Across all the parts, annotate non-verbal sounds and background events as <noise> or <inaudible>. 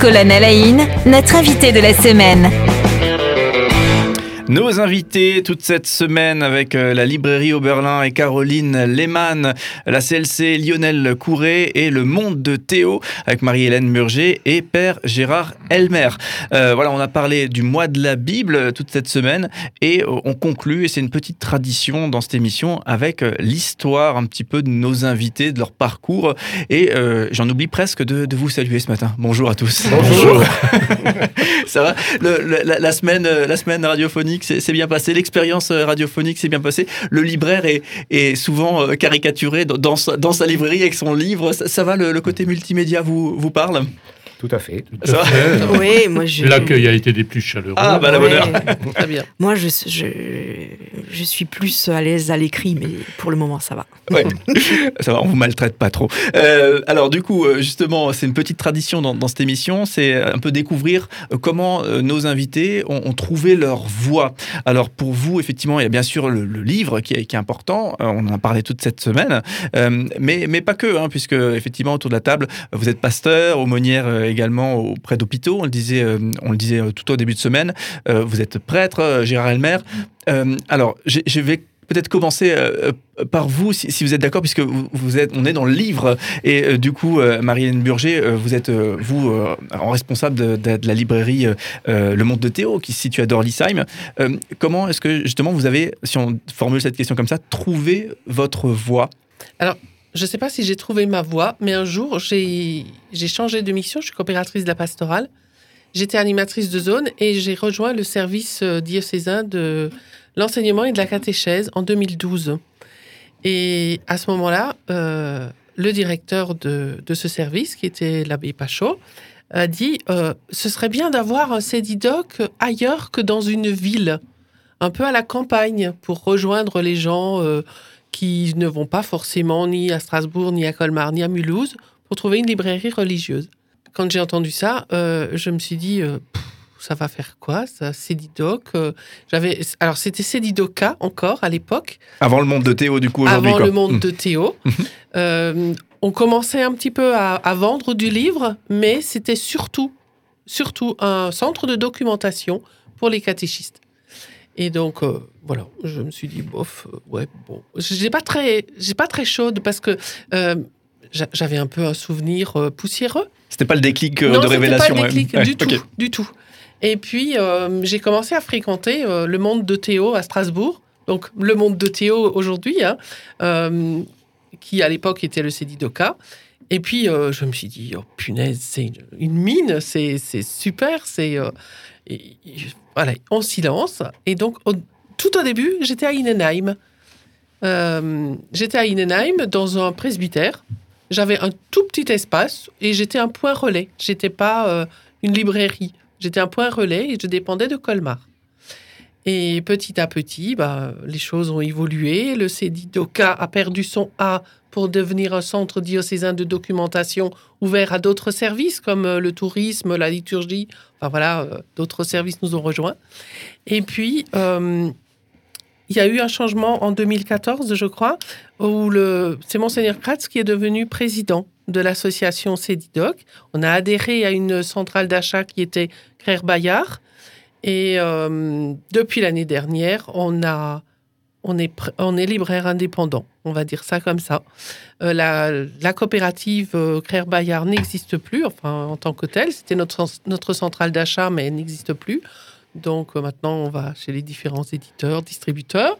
Colonne Alain, notre invité de la semaine. Nos invités toute cette semaine avec euh, la librairie Oberlin et Caroline Lehmann, la CLC Lionel Courret et le Monde de Théo avec Marie-Hélène Murger et Père Gérard Elmer. Euh, voilà, on a parlé du mois de la Bible euh, toute cette semaine et on conclut, et c'est une petite tradition dans cette émission, avec l'histoire un petit peu de nos invités, de leur parcours. Et j'en oublie presque de, vous saluer ce matin. Bonjour à tous. Bonjour. <laughs> Ça va? La, semaine, la semaine radiophonique c'est bien passé, l'expérience euh, radiophonique s'est bien passée. Le libraire est, souvent euh, caricaturé dans, sa, librairie avec son livre. Ça, va, le, côté multimédia vous, vous parle? Tout à fait. Oui, moi je. L'accueil a été des plus chaleureux. Ah, bah la bonne heure. <laughs> Très bien. Moi, je, je, je suis plus à l'aise à l'écrit, mais pour le moment, ça va. Ouais. <laughs> ça va, on vous maltraite pas trop. Euh, alors, du coup, euh, justement, c'est une petite tradition dans, cette émission, c'est un peu découvrir euh, comment nos invités ont, trouvé leur voix. Alors, pour vous, effectivement, il y a bien sûr le, livre qui est, qui est, important. On en a parlé toute cette semaine, mais, mais pas que, hein, puisque effectivement, autour de la table, vous êtes pasteur, aumônière également auprès d'hôpitaux. On le disait, euh, on le disait euh, tout au début de semaine. Euh, vous êtes prêtre, Gérard Elmer. alors, je vais peut-être commencer par vous, si, vous êtes d'accord, puisque vous, êtes, on est dans le livre, et du coup, Marie-Hélène Burger, vous êtes, vous, en responsable de, la librairie Le Monde de Théo, qui se situe à Dorlisheim. comment est-ce que, justement, vous avez, si on formule cette question comme ça, trouvé votre voix Alors, je ne sais pas si j'ai trouvé ma voie, mais un jour, j'ai changé de mission. Je suis coopératrice de la pastorale. J'étais animatrice de zone et j'ai rejoint le service euh, diocésain de l'enseignement et de la catéchèse en 2012. Et à ce moment-là, euh, le directeur de, ce service, qui était l'abbé Pachot, a dit euh, ce serait bien d'avoir un CEDIDOC ailleurs que dans une ville, un peu à la campagne, pour rejoindre les gens qui ne vont pas forcément ni à Strasbourg, ni à Colmar, ni à Mulhouse pour trouver une librairie religieuse. Quand j'ai entendu ça, euh, je me suis dit, euh, ça va faire quoi ça Cédidoc euh, J'avais alors c'était Cédidoca encore à l'époque. Avant le monde de Théo du coup aujourd'hui. Avant le monde mmh. de Théo. <laughs> on commençait un petit peu à, à vendre du livre, mais c'était surtout surtout un centre de documentation pour les catéchistes. Et donc, euh, voilà, je me suis dit, bof, euh, ouais, bon. J'ai pas très, j'ai pas très chaude parce que euh, j'avais un peu un souvenir poussiéreux. C'était pas le déclic de révélation. Pas le déclic du tout, du tout. Et puis, j'ai commencé à fréquenter le monde de Théo à Strasbourg. Donc, le monde de Théo aujourd'hui, hein, qui à l'époque était le Cédidoca. Et puis, je me suis dit, oh punaise, c'est une mine, c'est super, c'est voilà, en silence. Et donc, tout au début, j'étais à Innenheim. Euh, j'étais à Innenheim dans un presbytère. J'avais un tout petit espace et j'étais un point relais. J'étais pas euh, une librairie. J'étais un point relais et je dépendais de Colmar. Et petit à petit, bah, les choses ont évolué. Le CEDIDOCA a perdu son A pour devenir un centre diocésain de documentation ouvert à d'autres services comme euh, le tourisme, la liturgie. Enfin voilà, euh, d'autres services nous ont rejoints. Et puis, euh, il y a eu un changement en 2014, je crois, où c'est Monseigneur Kratz qui est devenu président de l'association CEDIDOC. On a adhéré à une centrale d'achat qui était Claire Bayard. Et depuis l'année dernière, on a on est, on est libraire indépendant, on va dire ça comme ça. Euh, la, coopérative euh, Bayard n'existe plus, enfin en tant que telle. C'était notre, notre centrale d'achat, mais elle n'existe plus. Donc euh, maintenant, on va chez les différents éditeurs, distributeurs.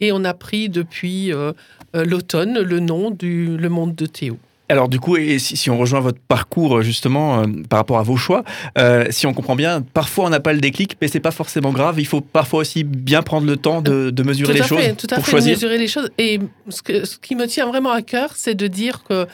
Et on a pris depuis euh, l'automne le nom du Le Monde de Théo. Alors du coup, et si, on rejoint votre parcours justement euh, par rapport à vos choix, euh, si on comprend bien, parfois on n'a pas le déclic, mais c'est pas forcément grave. Il faut parfois aussi bien prendre le temps de, mesurer les choses tout à pour fait, choisir. mesurer les choses. Et ce, qui me tient vraiment à cœur, c'est de dire que euh,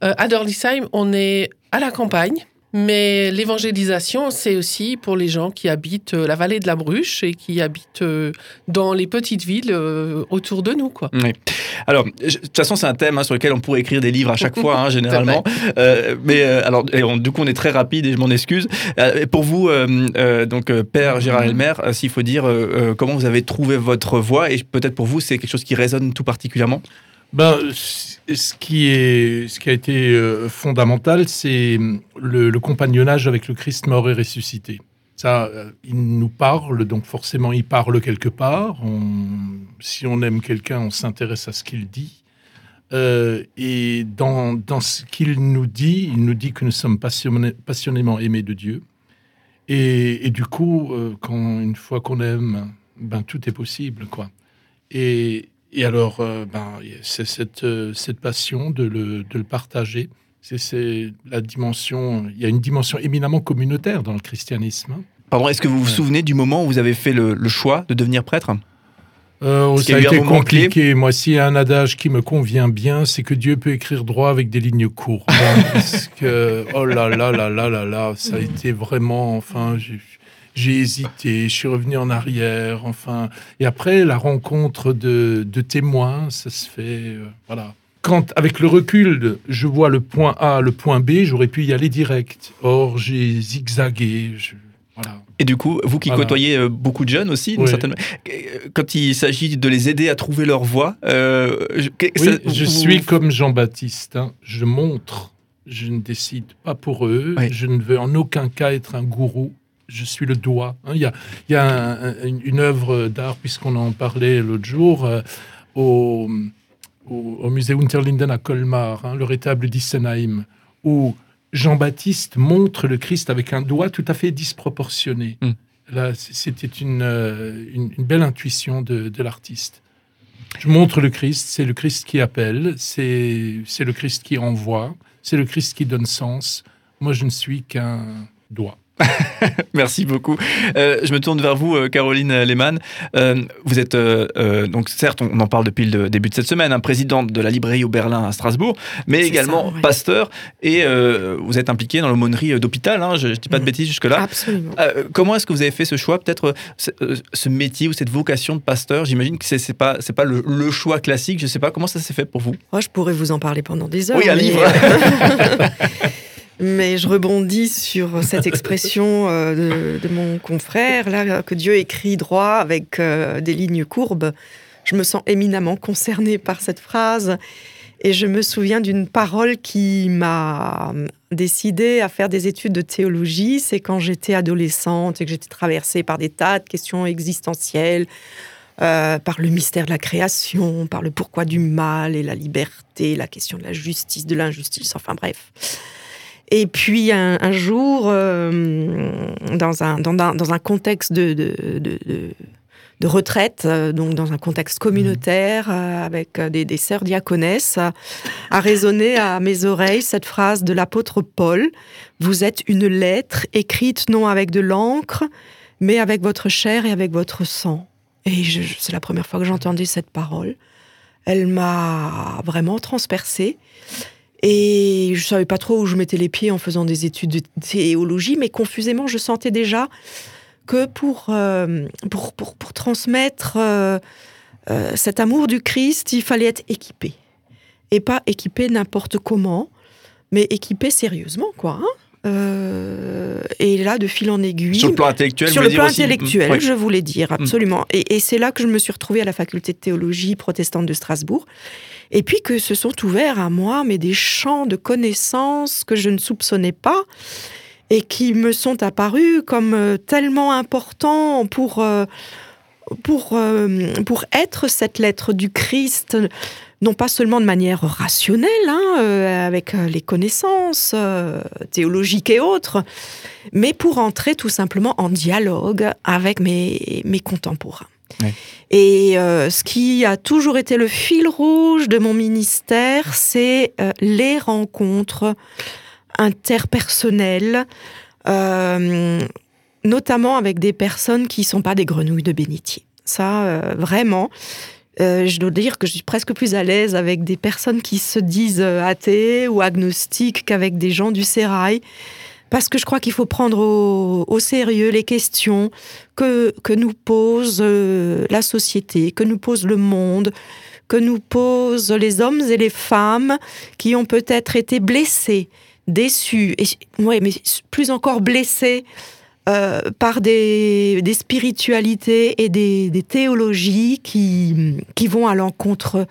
à Dorlisheim, on est à la campagne. Mais l'évangélisation, c'est aussi pour les gens qui habitent euh, la vallée de la Bruche et qui habitent euh, dans les petites villes euh, autour de nous. Quoi. Alors, de toute façon, c'est un thème hein, sur lequel on pourrait écrire des livres à chaque fois, hein, <laughs> généralement. mais alors, du coup, on est très rapide et je m'en excuse. pour vous, donc Père Gérard Elmer, s'il faut dire comment vous avez trouvé votre voix? Et peut-être pour vous, c'est quelque chose qui résonne tout particulièrement? Ben, ce qui, est, ce qui a été euh, fondamental, c'est le, compagnonnage avec le Christ mort et ressuscité. Ça, euh, il nous parle, donc forcément, il parle quelque part. Si on aime quelqu'un, on s'intéresse à ce qu'il dit. Euh, et dans, dans ce qu'il nous dit, il nous dit que nous sommes passionné- passionnément aimés de Dieu. Et, du coup, quand, une fois qu'on aime, ben, tout est possible. quoi. Et, et alors, euh, ben, c'est cette, euh, cette passion de le, de le partager. C'est- la dimension. Il y a une dimension éminemment communautaire dans le christianisme. hein. Pardon, est-ce que vous vous souvenez du moment où vous avez fait le, le choix de devenir prêtre? Euh, ça a été moment clé. compliqué. Moi, s'il y a un adage qui me convient bien, c'est que Dieu peut écrire droit avec des lignes courbes. hein, <laughs> parce que, oh là là là là là là, ça a été vraiment. Enfin, j'ai- hésité, je suis revenu en arrière. Enfin, et après, la rencontre de, de témoins, ça se fait. euh, voilà. Quand, avec le recul, je vois le point A, le point B, j'aurais pu y aller direct. Or, j'ai zigzagué. je- voilà. Et du coup, vous qui Voilà. côtoyez euh, beaucoup de jeunes aussi, Oui. certaine euh, quand il s'agit de les aider à trouver leur voie, euh, je, que- Oui, ça- je vous- suis comme Jean-Baptiste. hein. Je montre, je ne décide pas pour eux. Oui. Je ne veux en aucun cas être un gourou. Je suis le doigt. hein. Il y a, il y a un- un- une, œuvre d'art, puisqu'on en parlait l'autre jour, euh, au, au, au musée Unterlinden à Colmar, hein, le rétable d'Issenheim, où Jean-Baptiste montre le Christ avec un doigt tout à fait disproportionné. Mm. Là, c'était une, euh, une, une belle intuition de, de l'artiste. Je montre le Christ, c'est le Christ qui appelle, c'est c'est le Christ qui envoie, c'est le Christ qui donne sens. Moi, je ne suis qu'un doigt. <laughs> Merci beaucoup. Euh, je me tourne vers vous, euh, Caroline Lehmann. Euh, vous êtes, euh, donc certes, on en parle depuis le début de cette semaine, hein, présidente de la librairie au Berlin à Strasbourg, mais également ça, ouais. pasteur, et vous êtes impliqué dans l'aumônerie d'hôpital, hein, je ne dis pas de Mhm. bêtises jusque-là. Absolument. Comment est-ce que vous avez fait ce choix, peut-être ce, ce métier ou cette vocation de pasteur? J'imagine que c'est c'est pas pas le, le choix classique. Je sais pas comment ça s'est fait pour vous? Moi, je pourrais vous en parler pendant des heures. Oui, un mais- livre. <laughs> <laughs> Mais je rebondis sur cette expression euh, de, mon confrère, là, que Dieu écrit droit avec euh, des lignes courbes. Je me sens éminemment concernée par cette phrase. Et je me souviens d'une parole qui m'a décidé à faire des études de théologie. C'est quand j'étais adolescente et que j'étais traversée par des tas de questions existentielles, euh, par le mystère de la création, par le pourquoi du mal et la liberté, la question de la justice, de l'injustice, enfin bref. Et puis un, un jour, euh, dans, un, dans, un, dans un contexte de, de, de, retraite, euh, donc dans un contexte communautaire, euh, avec des, des sœurs diaconesses, a résonné à mes oreilles cette phrase de l'apôtre Paul Vous êtes une lettre écrite non avec de l'encre, mais avec votre chair et avec votre sang. Et c'est la première fois que j'entendais cette parole. Elle m'a vraiment transpercée. Et je savais pas trop où je mettais les pieds en faisant des études de théologie, mais confusément, je sentais déjà que pour, euh, pour, pour, pour transmettre euh, euh, cet amour du Christ, il fallait être équipé. Et pas équipé n'importe comment, mais équipé sérieusement, quoi. hein. Et là, de fil en aiguille. Sur le plan intellectuel, Sur le plan aussi intellectuel, Mm, oui. je voulais dire, absolument. Et, et c'est là que je me suis retrouvée à la faculté de théologie protestante de Strasbourg. Et puis que se sont ouverts à moi, mais des champs de connaissances que je ne soupçonnais pas et qui me sont apparus comme euh, tellement importants pour, euh, pour, euh, pour être cette lettre du Christ, non pas seulement de manière rationnelle, hein, avec les connaissances théologiques et autres, mais pour entrer tout simplement en dialogue avec mes, mes contemporains. Et euh, ce qui a toujours été le fil rouge de mon ministère, c'est euh, les rencontres interpersonnelles, euh, notamment avec des personnes qui ne sont pas des grenouilles de bénitier. Ça, vraiment, je dois dire que je suis presque plus à l'aise avec des personnes qui se disent athées ou agnostiques qu'avec des gens du sérail. Parce que je crois qu'il faut prendre au, au sérieux les questions que, que nous pose euh, la société, que nous pose le monde, que nous posent les hommes et les femmes qui ont peut-être été blessés, déçus, et ouais, mais plus encore blessés euh, par des, des spiritualités et des, des théologies qui, qui vont à l'encontre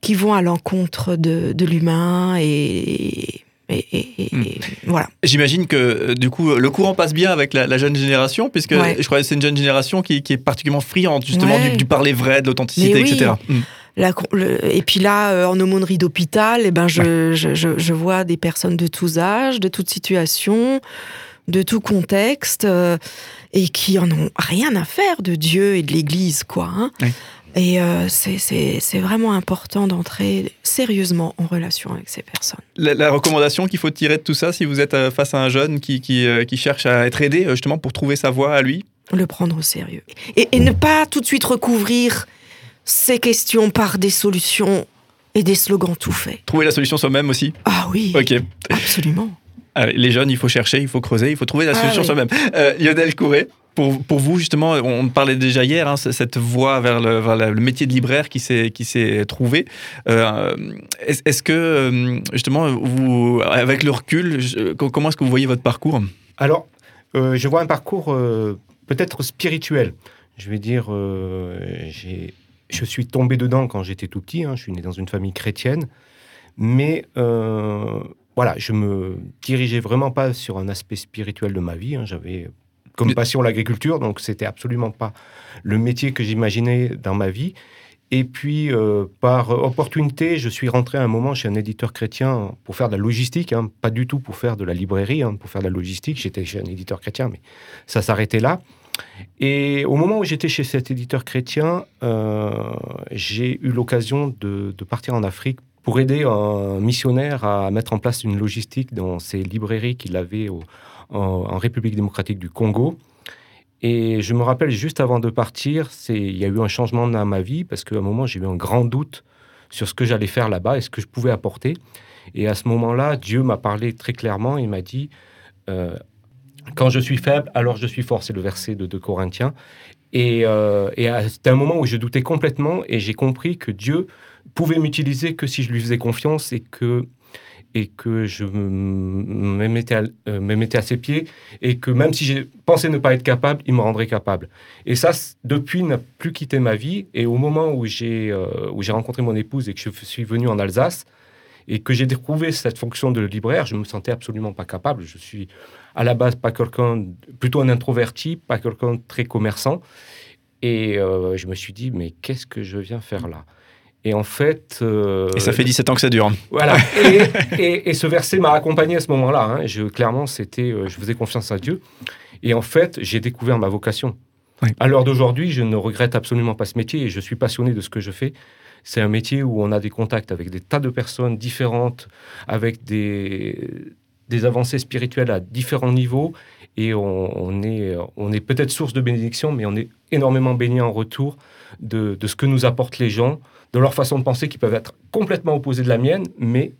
qui vont à l'encontre de, de l'humain et, et, et- et- Hmm. voilà. J'imagine que euh, du coup le courant passe bien avec la, la jeune génération, puisque Ouais. je crois que c'est une jeune génération qui, qui est particulièrement friande justement Ouais. du, du parler vrai, de l'authenticité, oui. etc. Mm. La le- et puis là, euh, en aumônerie d'hôpital, eh ben, je, je, je, je vois des personnes de tous âges, de toutes situations, de tout contexte, euh, et qui en ont rien à faire de Dieu et de l'Église, quoi. hein. Et euh, c'est- vraiment important d'entrer sérieusement en relation avec ces personnes. La, la recommandation qu'il faut tirer de tout ça, si vous êtes euh, face à un jeune qui, qui, euh, qui cherche à être aidé euh, justement pour trouver sa voie à lui, Le prendre au sérieux. Et, et ne pas tout de suite recouvrir ces questions par des solutions et des slogans tout faits. trouver la solution soi-même aussi? Ah oui, Ok. absolument. Les jeunes, il faut chercher, il faut creuser, il faut trouver la Ah solution oui. soi-même. Euh, Lionel Courret, pour, vous, justement, on parlait déjà hier, hein, cette voie vers le, métier de libraire qui s'est trouvé. Euh, est-ce, que, euh, justement, avec le recul, comment est-ce que vous voyez votre parcours? Alors, euh, je vois un parcours peut-être spirituel. Je vais dire, je suis tombé dedans quand j'étais tout petit. hein. je suis né dans une famille chrétienne. Mais voilà, je me dirigeais vraiment pas sur un aspect spirituel de ma vie. hein. J'avais comme passion l'agriculture, donc c'était absolument pas le métier que j'imaginais dans ma vie. Et puis, euh, par opportunité, je suis rentré à un moment chez un éditeur chrétien pour faire de la logistique, hein, pas du tout pour faire de la librairie, hein, pour faire de la logistique. J'étais chez un éditeur chrétien, mais ça s'arrêtait là. Et au moment où j'étais chez cet éditeur chrétien, euh, j'ai eu l'occasion de, de partir en Afrique pour aider un missionnaire à mettre en place une logistique dans ses librairies qu'il avait au- en, République démocratique du Congo. Et je me rappelle juste avant de partir, c'est il y a eu un changement dans ma vie parce qu'à un moment j'ai eu un grand doute sur ce que j'allais faire là-bas et ce que je pouvais apporter. Et à ce moment-là, Dieu m'a parlé très clairement. Il m'a dit euh, Quand je suis faible, alors je suis fort. C'est le verset de 2 Corinthiens. Et, euh, et c'était un moment où je doutais complètement et j'ai compris que Dieu pouvait m'utiliser que si je lui faisais confiance et que, et que je me- me mettais à, euh, à ses pieds et que même si j'ai pensé ne pas être capable, il me rendrait capable. Et ça, depuis, n'a plus quitté ma vie. Et au moment où j'ai euh, rencontré mon épouse et que je suis venu en Alsace et que j'ai découvert cette fonction de libraire, je me sentais absolument pas capable. Je suis à la base pas quelqu'un, plutôt un introverti, pas quelqu'un très commerçant. Et euh, je me suis dit, mais qu'est-ce que je viens faire là? Et en fait... euh, Et ça fait 17 ans que ça dure. voilà. <laughs> Et, et- et ce verset m'a accompagné à ce moment-là. hein. Je, clairement, c'était, euh, je faisais confiance à Dieu. Et en fait, j'ai découvert ma vocation. Oui. À l'heure d'aujourd'hui, je ne regrette absolument pas ce métier et je suis passionné de ce que je fais. C'est un métier où on a des contacts avec des tas de personnes différentes, avec des, des avancées spirituelles à différents niveaux. Et on, on est, on est peut-être source de bénédiction, mais on est énormément béni en retour de, de ce que nous apportent les gens, de leur façon de penser qui peuvent être complètement opposées de la mienne, mais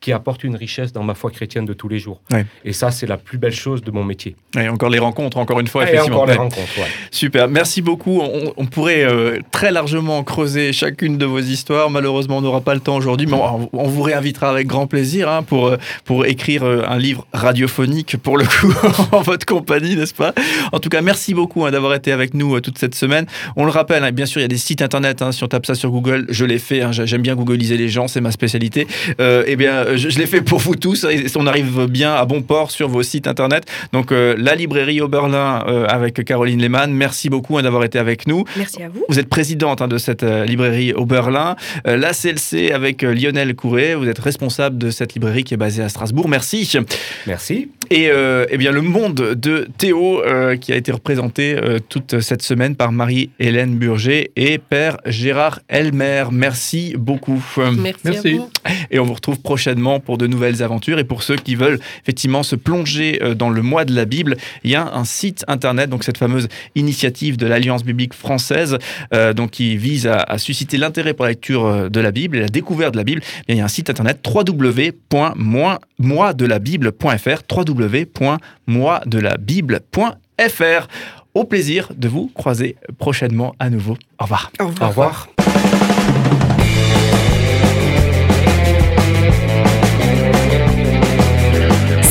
qui apportent une richesse dans ma foi chrétienne de tous les jours. Ouais. Et ça, c'est la plus belle chose de mon métier. Et encore les rencontres, encore une fois, et effectivement. encore les Ouais. rencontres. ouais. Super, merci beaucoup. On, on pourrait euh, très largement creuser chacune de vos histoires. Malheureusement, on n'aura pas le temps aujourd'hui, mais on, on vous réinvitera avec grand plaisir hein, pour, euh, pour écrire euh, un livre radiophonique, pour le coup, <laughs> en votre compagnie, n'est-ce pas? En tout cas, merci beaucoup hein, d'avoir été avec nous euh, toute cette semaine. On le rappelle, hein, bien sûr, il y a des sites internet. si on tape ça sur Google, je l'ai fait. J'aime bien googliser les gens, c'est ma spécialité. Euh, eh bien, je, je l'ai fait pour vous tous. Et on arrive bien à bon port sur vos sites internet. Donc, euh, la librairie Oberlin euh, avec Caroline Lehmann. Merci beaucoup hein, d'avoir été avec nous. Merci à vous. Vous êtes présidente hein, de cette euh, librairie Oberlin. Euh, la CLC avec euh, Lionel Courret. Vous êtes responsable de cette librairie qui est basée à Strasbourg. Merci. Merci. Et euh, eh bien, le monde de Théo euh, qui a été représenté euh, toute cette semaine par Marie-Hélène Burger et Père Gérard Elmer. Merci beaucoup. Merci, Merci. à vous. Et on vous retrouve prochainement pour de nouvelles aventures. Et pour ceux qui veulent effectivement se plonger euh, dans le mois de la Bible, il y a un site internet, donc cette fameuse initiative de l'Alliance biblique française, euh, donc qui vise à, à susciter l'intérêt pour la lecture euh, de la Bible et la découverte de la Bible. Eh bien, il y a un site internet www.moisdelabible.fr www.moisdelabible.fr Au plaisir de vous croiser prochainement à nouveau. Au revoir. Au Au revoir.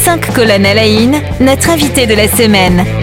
Revoir. Cinq colonnes à la notre invité de la semaine.